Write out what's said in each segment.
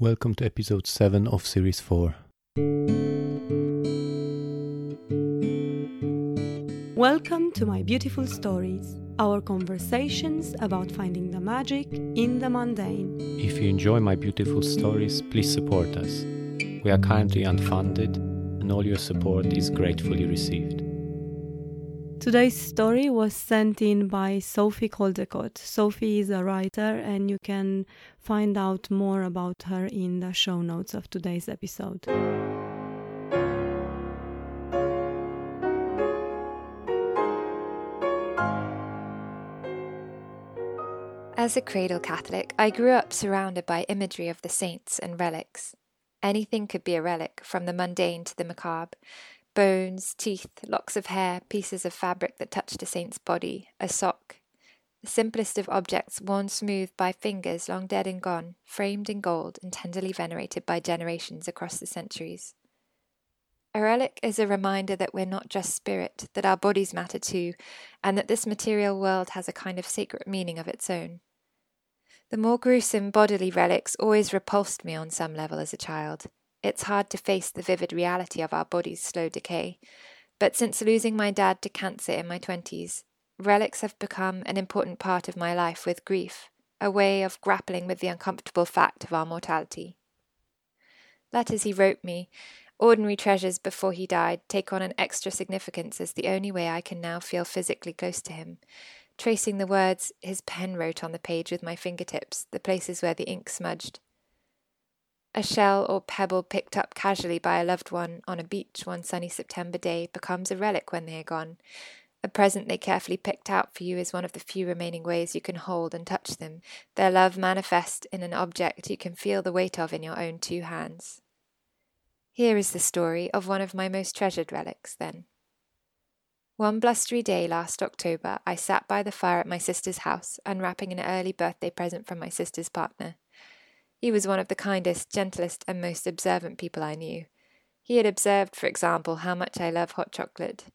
Welcome to episode 7 of series 4. Welcome to my beautiful stories, our conversations about finding the magic in the mundane. If you enjoy my beautiful stories, please support us. We are currently unfunded, and all your support is gratefully received. Today's story was sent in by Sophie Caldecott. Sophie is a writer, and you can find out more about her in the show notes of today's episode. As a cradle Catholic, I grew up surrounded by imagery of the saints and relics. Anything could be a relic, from the mundane to the macabre, bones, teeth, locks of hair, pieces of fabric that touched a saint's body, a sock. The simplest of objects worn smooth by fingers long dead and gone, framed in gold and tenderly venerated by generations across the centuries. A relic is a reminder that we're not just spirit, that our bodies matter too, and that this material world has a kind of sacred meaning of its own. The more gruesome bodily relics always repulsed me on some level as a child. It's hard to face the vivid reality of our body's slow decay. But since losing my dad to cancer in my 20s, relics have become an important part of my life with grief, a way of grappling with the uncomfortable fact of our mortality. Letters he wrote me, ordinary treasures before he died, take on an extra significance as the only way I can now feel physically close to him, tracing the words his pen wrote on the page with my fingertips, the places where the ink smudged. A shell or pebble picked up casually by a loved one on a beach one sunny September day becomes a relic when they are gone. A present they carefully picked out for you is one of the few remaining ways you can hold and touch them, their love manifest in an object you can feel the weight of in your own two hands. Here is the story of one of my most treasured relics, then. One blustery day last October, I sat by the fire at my sister's house, unwrapping an early birthday present from my sister's partner. He was one of the kindest, gentlest, and most observant people I knew. He had observed, for example, how much I love hot chocolate,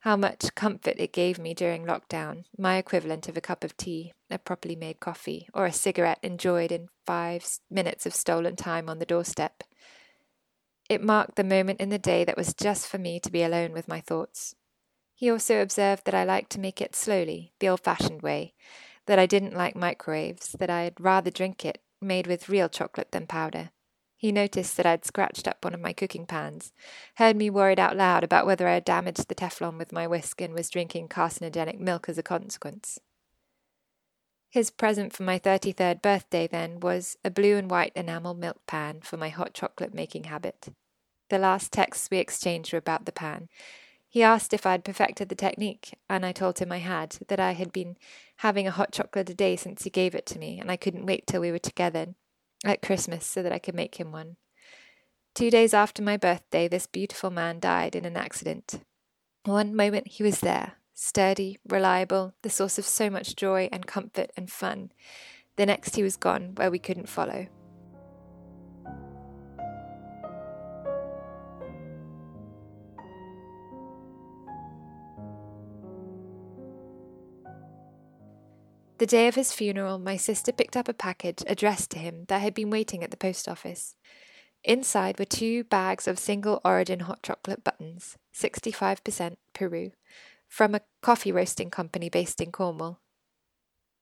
how much comfort it gave me during lockdown, my equivalent of a cup of tea, a properly made coffee, or a cigarette enjoyed in five minutes of stolen time on the doorstep. It marked the moment in the day that was just for me to be alone with my thoughts. He also observed that I liked to make it slowly, the old fashioned way, that I didn't like microwaves, that I'd rather drink it made with real chocolate than powder. He noticed that I'd scratched up one of my cooking pans, heard me worried out loud about whether I had damaged the Teflon with my whisk and was drinking carcinogenic milk as a consequence. His present for my 33rd birthday, then, was a blue and white enamel milk pan for my hot chocolate making habit. The last texts we exchanged were about the pan, he asked if I'd perfected the technique, and I told him I had, that I had been having a hot chocolate a day since he gave it to me, and I couldn't wait till we were together at Christmas so that I could make him one. Two days after my birthday, this beautiful man died in an accident. One moment he was there, sturdy, reliable, the source of so much joy and comfort and fun. The next he was gone, where we couldn't follow. The day of his funeral, my sister picked up a package addressed to him that had been waiting at the post office. Inside were two bags of single origin hot chocolate buttons, 65% Peru, from a coffee roasting company based in Cornwall.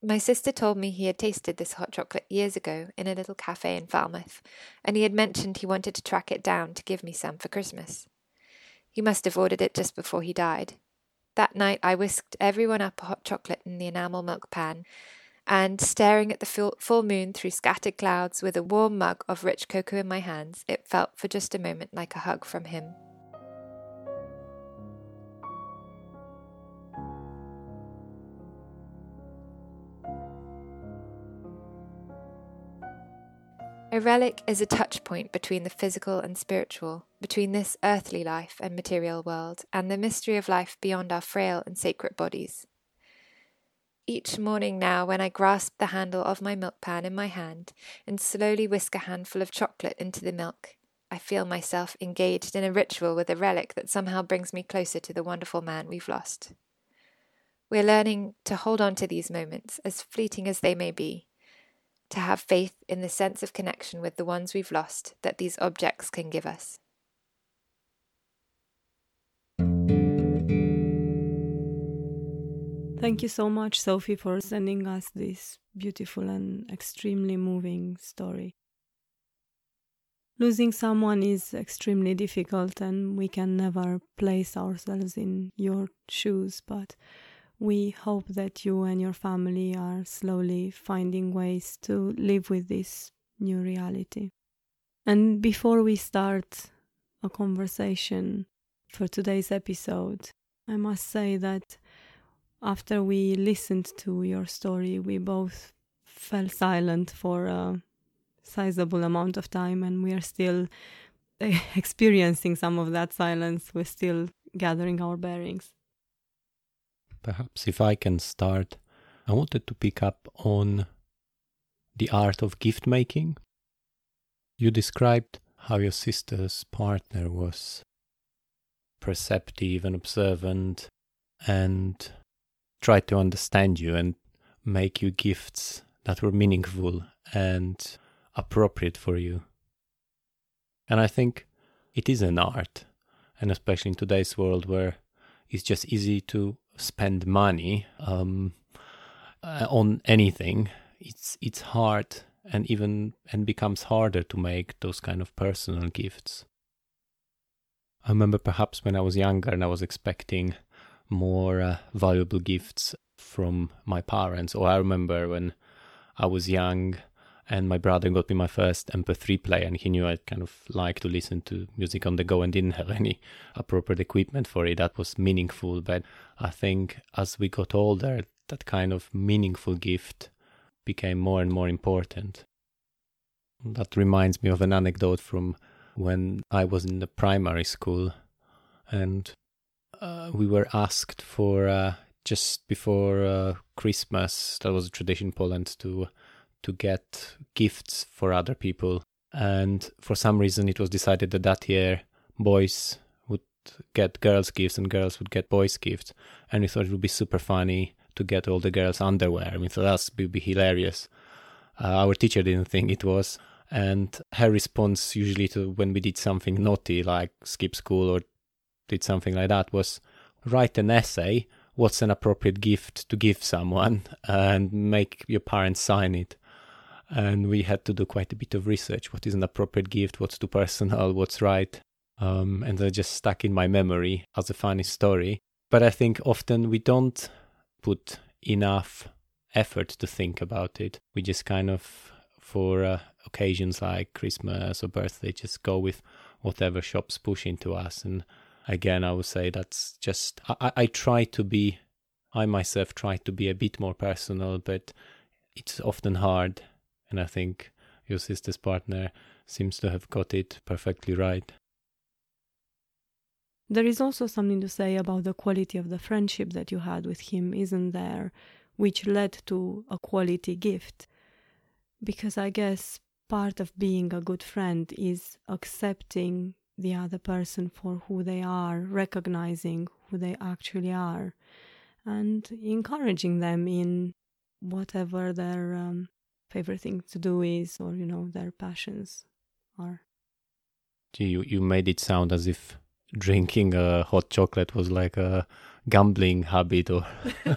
My sister told me he had tasted this hot chocolate years ago in a little cafe in Falmouth, and he had mentioned he wanted to track it down to give me some for Christmas. He must have ordered it just before he died. That night I whisked everyone up a hot chocolate in the enamel milk pan, and staring at the full, moon through scattered clouds with a warm mug of rich cocoa in my hands, it felt for just a moment like a hug from him. A relic is a touch point between the physical and spiritual, between this earthly life and material world, and the mystery of life beyond our frail and sacred bodies. Each morning now, when I grasp the handle of my milk pan in my hand and slowly whisk a handful of chocolate into the milk, I feel myself engaged in a ritual with a relic that somehow brings me closer to the wonderful man we've lost. We're learning to hold on to these moments, as fleeting as they may be, to have faith in the sense of connection with the ones we've lost that these objects can give us. Thank you so much, Sophie, for sending us this beautiful and extremely moving story. Losing someone is extremely difficult, and we can never place ourselves in your shoes, but we hope that you and your family are slowly finding ways to live with this new reality. And before we start a conversation for today's episode, I must say that after we listened to your story, we both fell silent for a sizable amount of time, and we are still experiencing some of that silence. We're still gathering our bearings. Perhaps if I can start, I wanted to pick up on the art of gift making. You described how your sister's partner was perceptive and observant and tried to understand you and make you gifts that were meaningful and appropriate for you. And I think it is an art, and especially in today's world where it's just easy to spend money um, uh, on anything, it's it's hard and even and becomes harder to make those kind of personal gifts. I remember perhaps when I was younger and I was expecting more uh, valuable gifts from my parents. Or I remember when I was young and my brother got me my first MP3 player, and he knew I'd kind of like to listen to music on the go and didn't have any appropriate equipment for it. That was meaningful. But I think as we got older, that kind of meaningful gift became more and more important. That reminds me of an anecdote from when I was in the primary school and uh, we were asked for uh, just before uh, Christmas. That was a tradition in Poland to to get gifts for other people, and for some reason it was decided that that year boys would get girls gifts and girls would get boys gifts, and we thought it would be super funny to get all the girls underwear. I mean, thought that would be hilarious. Uh, our teacher didn't think it was, and her response usually to when we did something naughty like skip school or did something like that was write an essay. What's an appropriate gift to give someone and make your parents sign it and we had to do quite a bit of research. What is an appropriate gift? What's too personal? What's right? Um, and that just stuck in my memory as a funny story. But i think often we don't put enough effort to think about it. We just kind of for uh, occasions like christmas or birthday just go with whatever shops push into us. And again, I would say that's just I, I try to be I myself try to be a bit more personal, but it's often hard, and I think your sister's partner seems to have got it perfectly right. There is also something to say about the quality of the friendship that you had with him, isn't there? Which led to a quality gift. Because I guess part of being a good friend is accepting the other person for who they are, recognizing who they actually are, and encouraging them in whatever their um, favorite thing to do is, or you know, their passions are. Gee, you, you made it sound as if drinking a hot chocolate was like a gambling habit or.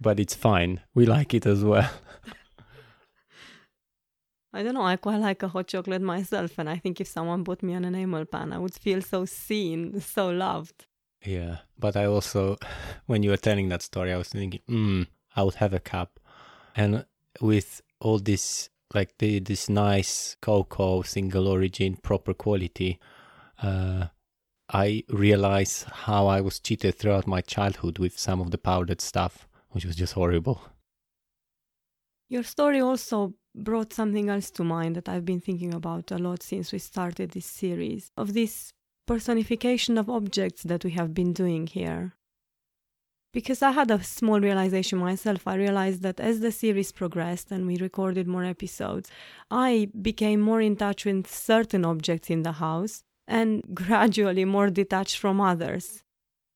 but it's fine. We like it as well. I don't know, I quite like a hot chocolate myself, and I think if someone bought me an enamel pan, I would feel so seen, so loved. Yeah, but I also, when you were telling that story, I was thinking, hmm, I would have a cup. And with all this, like the, this nice cocoa, single origin, proper quality, uh, I realize how I was cheated throughout my childhood with some of the powdered stuff, which was just horrible. Your story also brought something else to mind that I've been thinking about a lot since we started this series of this personification of objects that we have been doing here. Because I had a small realization myself, I realized that as the series progressed and we recorded more episodes, I became more in touch with certain objects in the house and gradually more detached from others.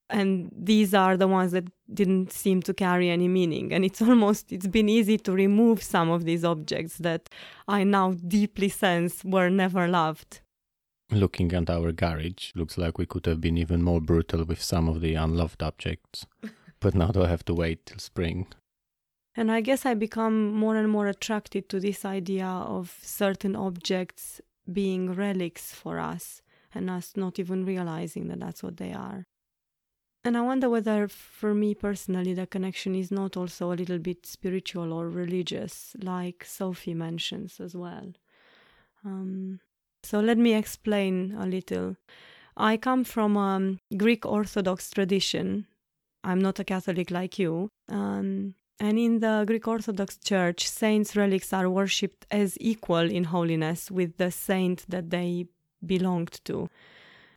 and these are the ones that didn't seem to carry any meaning. And it's almost it's been easy to remove some of these objects that i now deeply sense were never loved. Looking at our garage looks like we could have been even more brutal with some of the unloved objects but now do i have to wait till spring and i guess i become more and more attracted to this idea of certain objects being relics for us and us not even realizing that that's what they are and I wonder whether, for me personally, the connection is not also a little bit spiritual or religious, like Sophie mentions as well. Um, so let me explain a little. I come from a Greek Orthodox tradition. I'm not a Catholic like you. Um, and in the Greek Orthodox Church, saints' relics are worshipped as equal in holiness with the saint that they belonged to.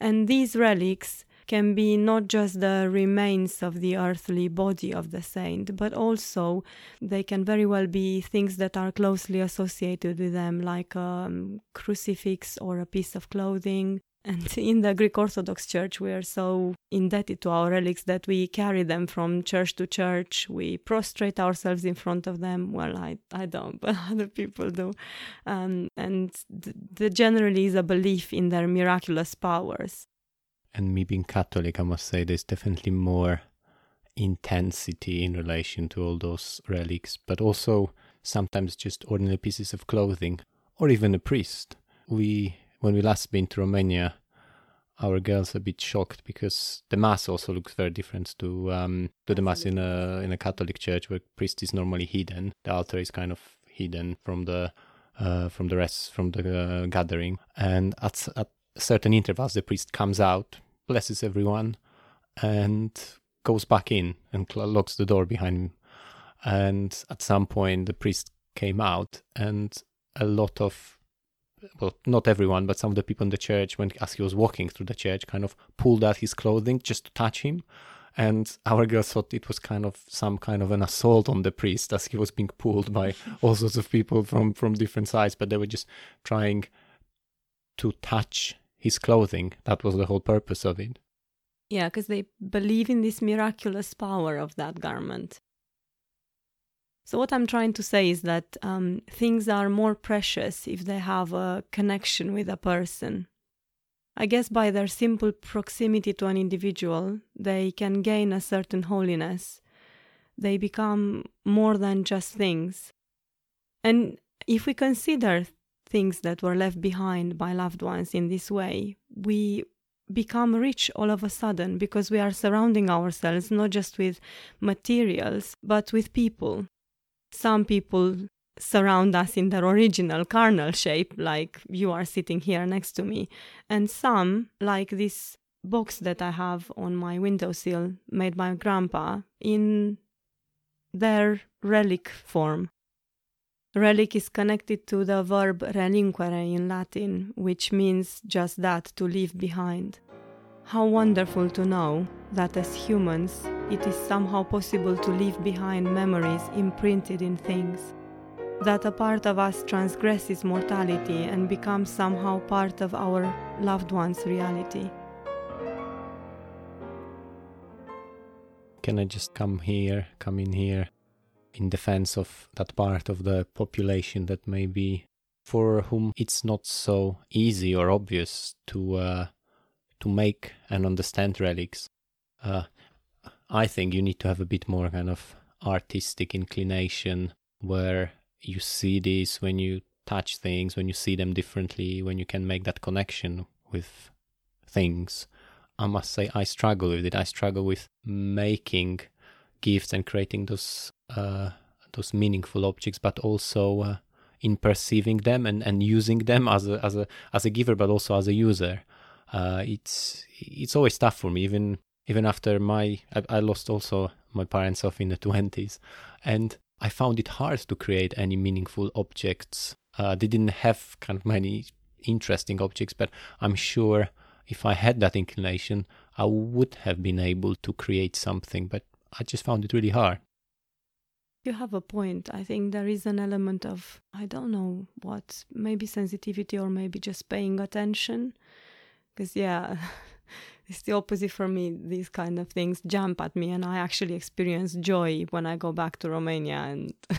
And these relics can be not just the remains of the earthly body of the saint, but also they can very well be things that are closely associated with them, like a um, crucifix or a piece of clothing. And in the Greek Orthodox Church, we are so indebted to our relics that we carry them from church to church. We prostrate ourselves in front of them. Well, I, I don't, but other people do. Um, and th- the generally is a belief in their miraculous powers and me being Catholic, I must say there's definitely more intensity in relation to all those relics, but also sometimes just ordinary pieces of clothing or even a priest. We, when we last been to Romania, our girls a bit shocked because the mass also looks very different to um, to the mass in a in a Catholic church where priest is normally hidden. The altar is kind of hidden from the uh, from the rest from the uh, gathering, and at at certain intervals, the priest comes out, blesses everyone, and goes back in and locks the door behind him. And at some point, the priest came out, and a lot of well, not everyone, but some of the people in the church, when as he was walking through the church, kind of pulled out his clothing just to touch him. And our girls thought it was kind of some kind of an assault on the priest as he was being pulled by all sorts of people from, from different sides, but they were just trying to touch his clothing. That was the whole purpose of it. Yeah, because they believe in this miraculous power of that garment. So, what I'm trying to say is that um, things are more precious if they have a connection with a person. I guess by their simple proximity to an individual, they can gain a certain holiness. They become more than just things. And if we consider things that were left behind by loved ones in this way, we become rich all of a sudden because we are surrounding ourselves not just with materials, but with people. Some people surround us in their original carnal shape, like you are sitting here next to me, and some, like this box that I have on my windowsill made by grandpa, in their relic form. Relic is connected to the verb relinquere in Latin, which means just that, to leave behind. How wonderful to know that as humans, it is somehow possible to leave behind memories imprinted in things. That a part of us transgresses mortality and becomes somehow part of our loved one's reality. Can I just come here, come in here, in defense of that part of the population that maybe for whom it's not so easy or obvious to uh, to make and understand relics. Uh, I think you need to have a bit more kind of artistic inclination where you see this when you touch things, when you see them differently, when you can make that connection with things. I must say, I struggle with it. I struggle with making gifts and creating those uh, those meaningful objects, but also uh, in perceiving them and, and using them as a as a as a giver, but also as a user. Uh, it's it's always tough for me, even even after my I, I lost also my parents off in the twenties, and I found it hard to create any meaningful objects. Uh, they didn't have kind of many interesting objects, but I'm sure if I had that inclination, I would have been able to create something. But I just found it really hard. You have a point. I think there is an element of, I don't know what, maybe sensitivity or maybe just paying attention. Because, yeah, it's the opposite for me. These kind of things jump at me, and I actually experience joy when I go back to Romania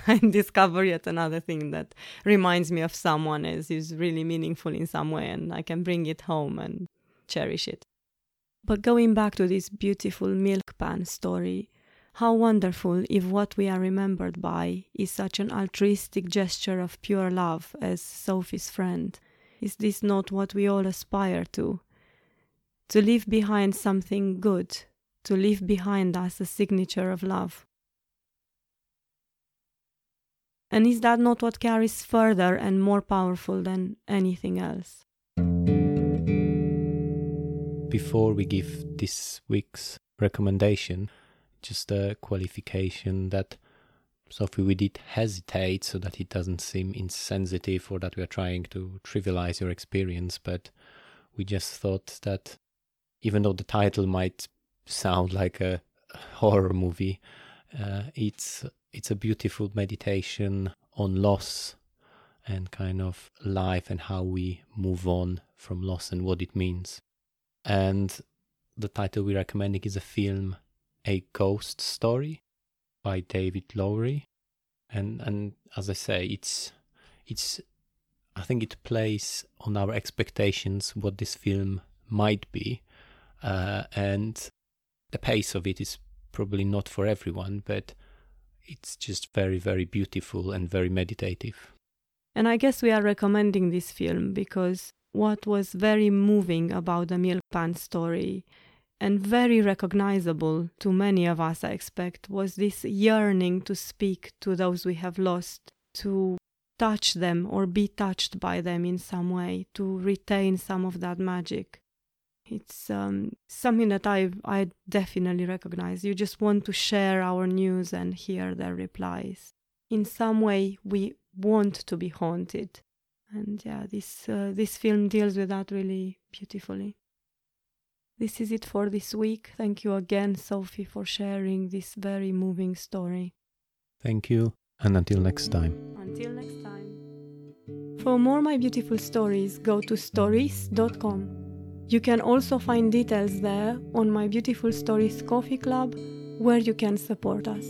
and, discover yet another thing that reminds me of someone as is really meaningful in some way, and I can bring it home and cherish it. But going back to this beautiful milk pan story, how wonderful if what we are remembered by is such an altruistic gesture of pure love as Sophie's friend. Is this not what we all aspire to? to leave behind something good, to leave behind us a signature of love. And is that not what carries further and more powerful than anything else? Before we give this week's recommendation, just a qualification that Sophie, we did hesitate so that it doesn't seem insensitive or that we are trying to trivialize your experience, but we just thought that even though the title might sound like a horror movie, uh, it's it's a beautiful meditation on loss and kind of life and how we move on from loss and what it means. And the title we're recommending is a film, A Ghost Story by David Lowery. And and as I say, it's it's I think it plays on our expectations what this film might be uh, and the pace of it is probably not for everyone, but it's just very, very beautiful and very meditative. And I guess we are recommending this film because what was very moving about the milk pan story and very recognizable to many of us, I expect, was this yearning to speak to those we have lost, to touch them or be touched by them in some way, to retain some of that magic it's um, something that I I definitely recognize. You just want to share our news and hear their replies. In some way, we want to be haunted, and yeah, this uh, this film deals with that really beautifully. This is it for this week. Thank you again, Sophie, for sharing this very moving story. Thank you, and until next time. Until next time. For more My Beautiful Stories, go to stories.com. You can also find details there on my Beautiful Stories Coffee Club, where you can support us.